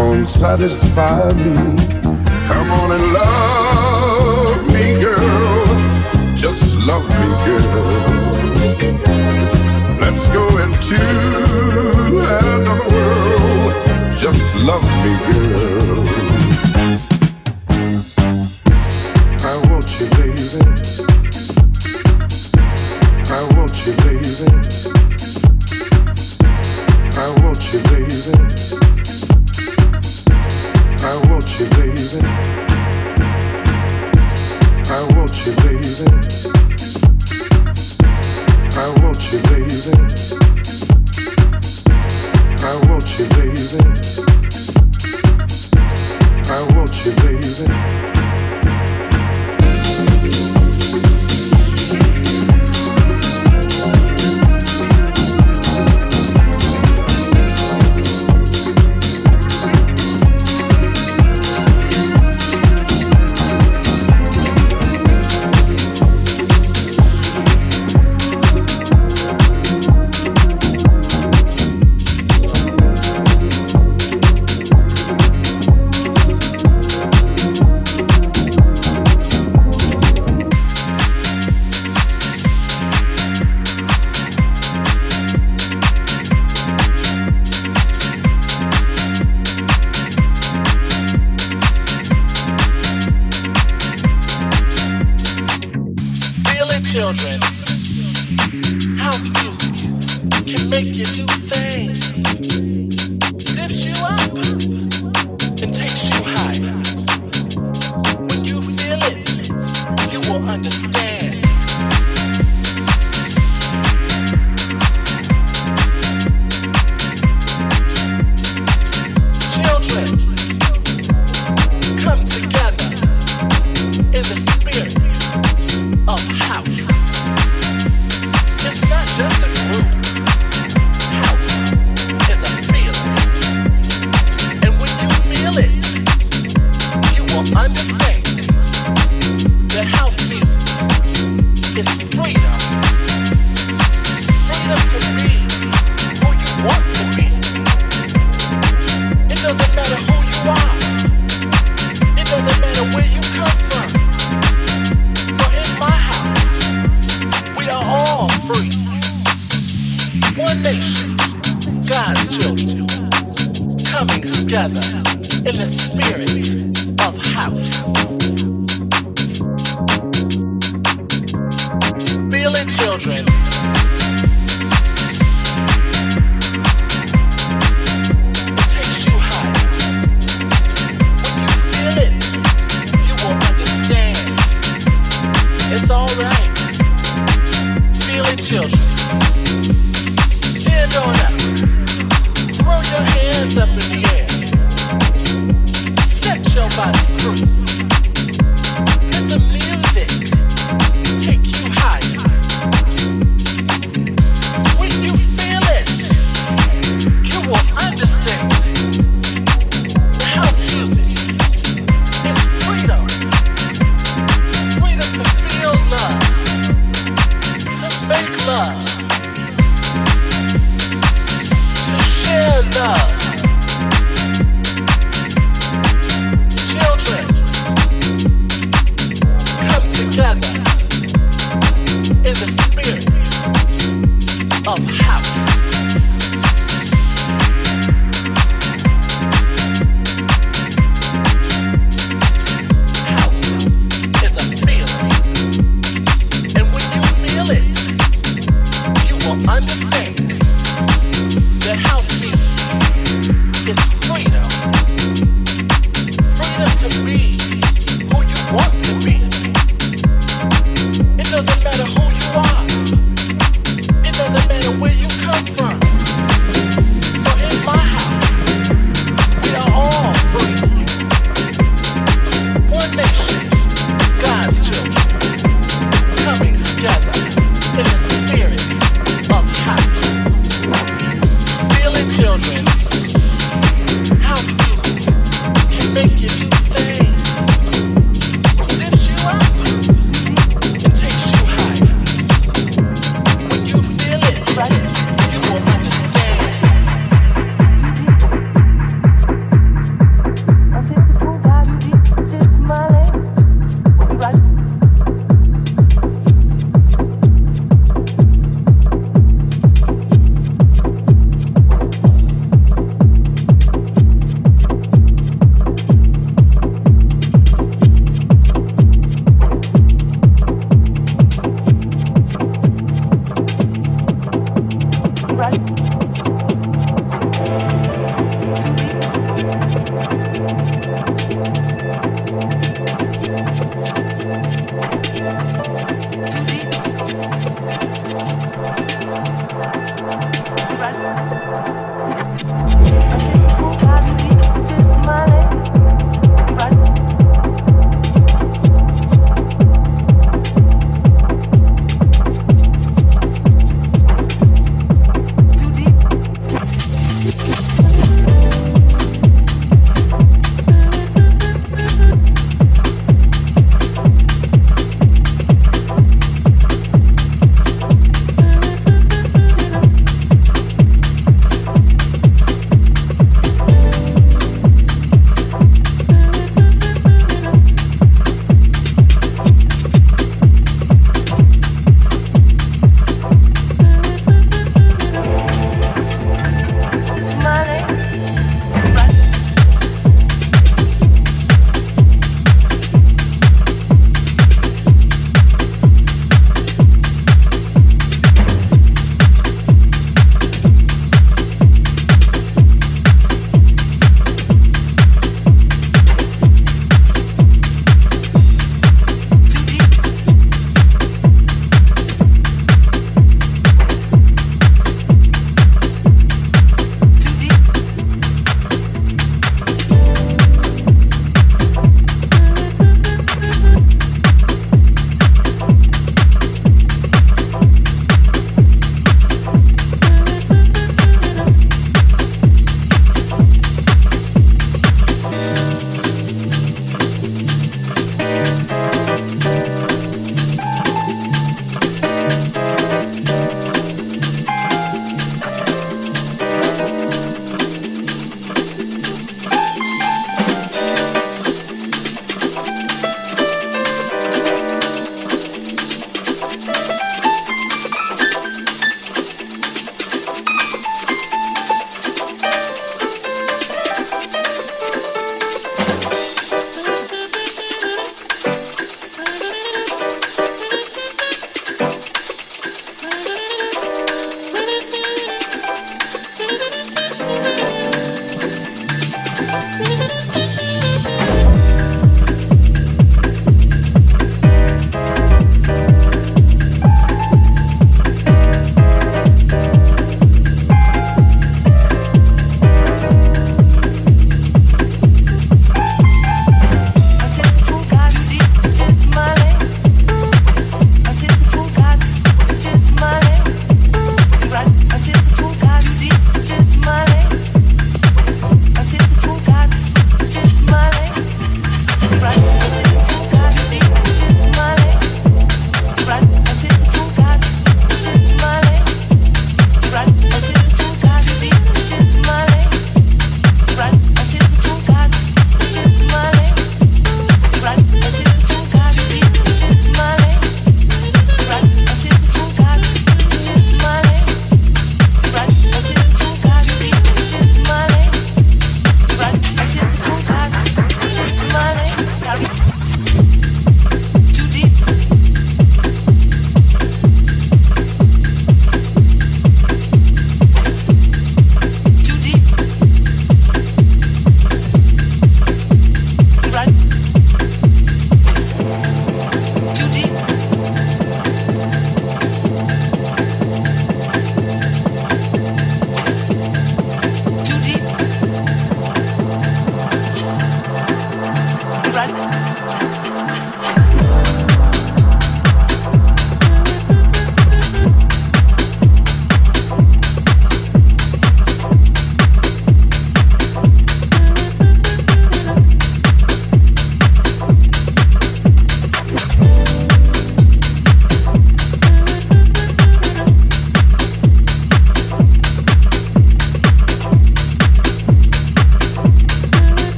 Won't satisfy me. Come on and love me, girl. Just love me, girl. Let's go into another world. Just love me, girl. understand.